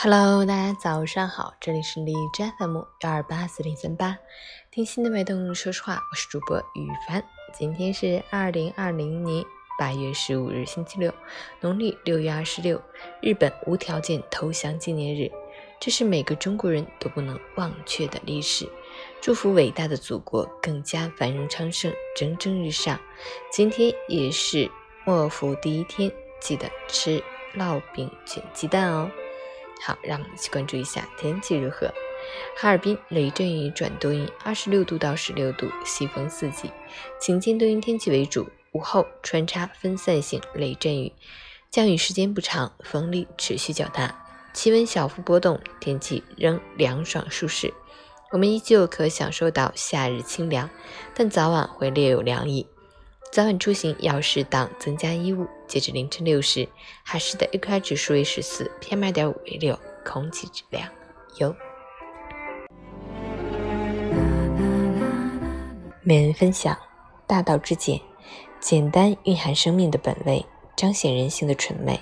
Hello，大家早上好，这里是荔枝 FM 幺二八四零三八，听心的脉动，说实话，我是主播雨凡。今天是二零二零年八月十五日，星期六，农历六月二十六，日本无条件投降纪念日，这是每个中国人都不能忘却的历史。祝福伟大的祖国更加繁荣昌盛，蒸蒸日上。今天也是末伏第一天，记得吃烙饼卷鸡蛋哦。好，让我们一起关注一下天气如何。哈尔滨雷阵雨转多云，二十六度到十六度，西风四级，晴间多云天气为主，午后穿插分散性雷阵雨，降雨时间不长，风力持续较大，气温小幅波动，天气仍凉爽舒适。我们依旧可享受到夏日清凉，但早晚会略有凉意。早晚出行要适当增加衣物。截至凌晨六时，海市的 AQI 指数为十四，PM 二点五为六，空气质量优。每人分享：大道至简，简单蕴含生命的本味，彰显人性的纯美，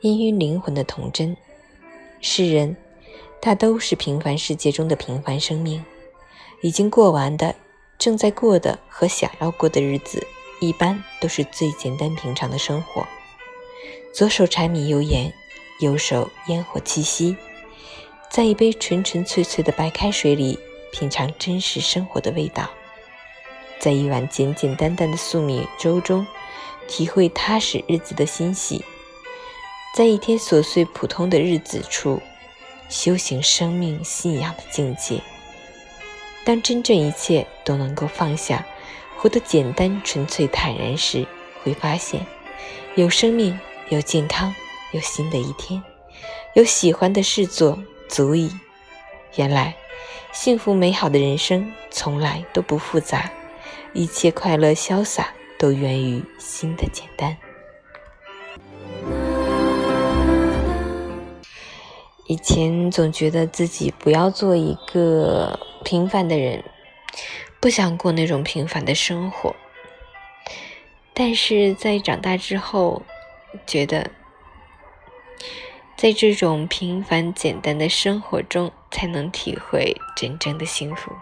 氤氲灵魂的童真。世人大都是平凡世界中的平凡生命，已经过完的。正在过的和想要过的日子，一般都是最简单平常的生活。左手柴米油盐，右手烟火气息，在一杯纯纯粹粹的白开水里品尝真实生活的味道，在一碗简简单单的粟米粥中体会踏实日子的欣喜，在一天琐碎普通的日子处修行生命信仰的境界。当真正一切都能够放下，活得简单、纯粹、坦然时，会发现，有生命，有健康，有新的一天，有喜欢的事做，足矣。原来，幸福美好的人生从来都不复杂，一切快乐潇洒都源于心的简单。以前总觉得自己不要做一个平凡的人，不想过那种平凡的生活。但是在长大之后，觉得在这种平凡简单的生活中，才能体会真正的幸福。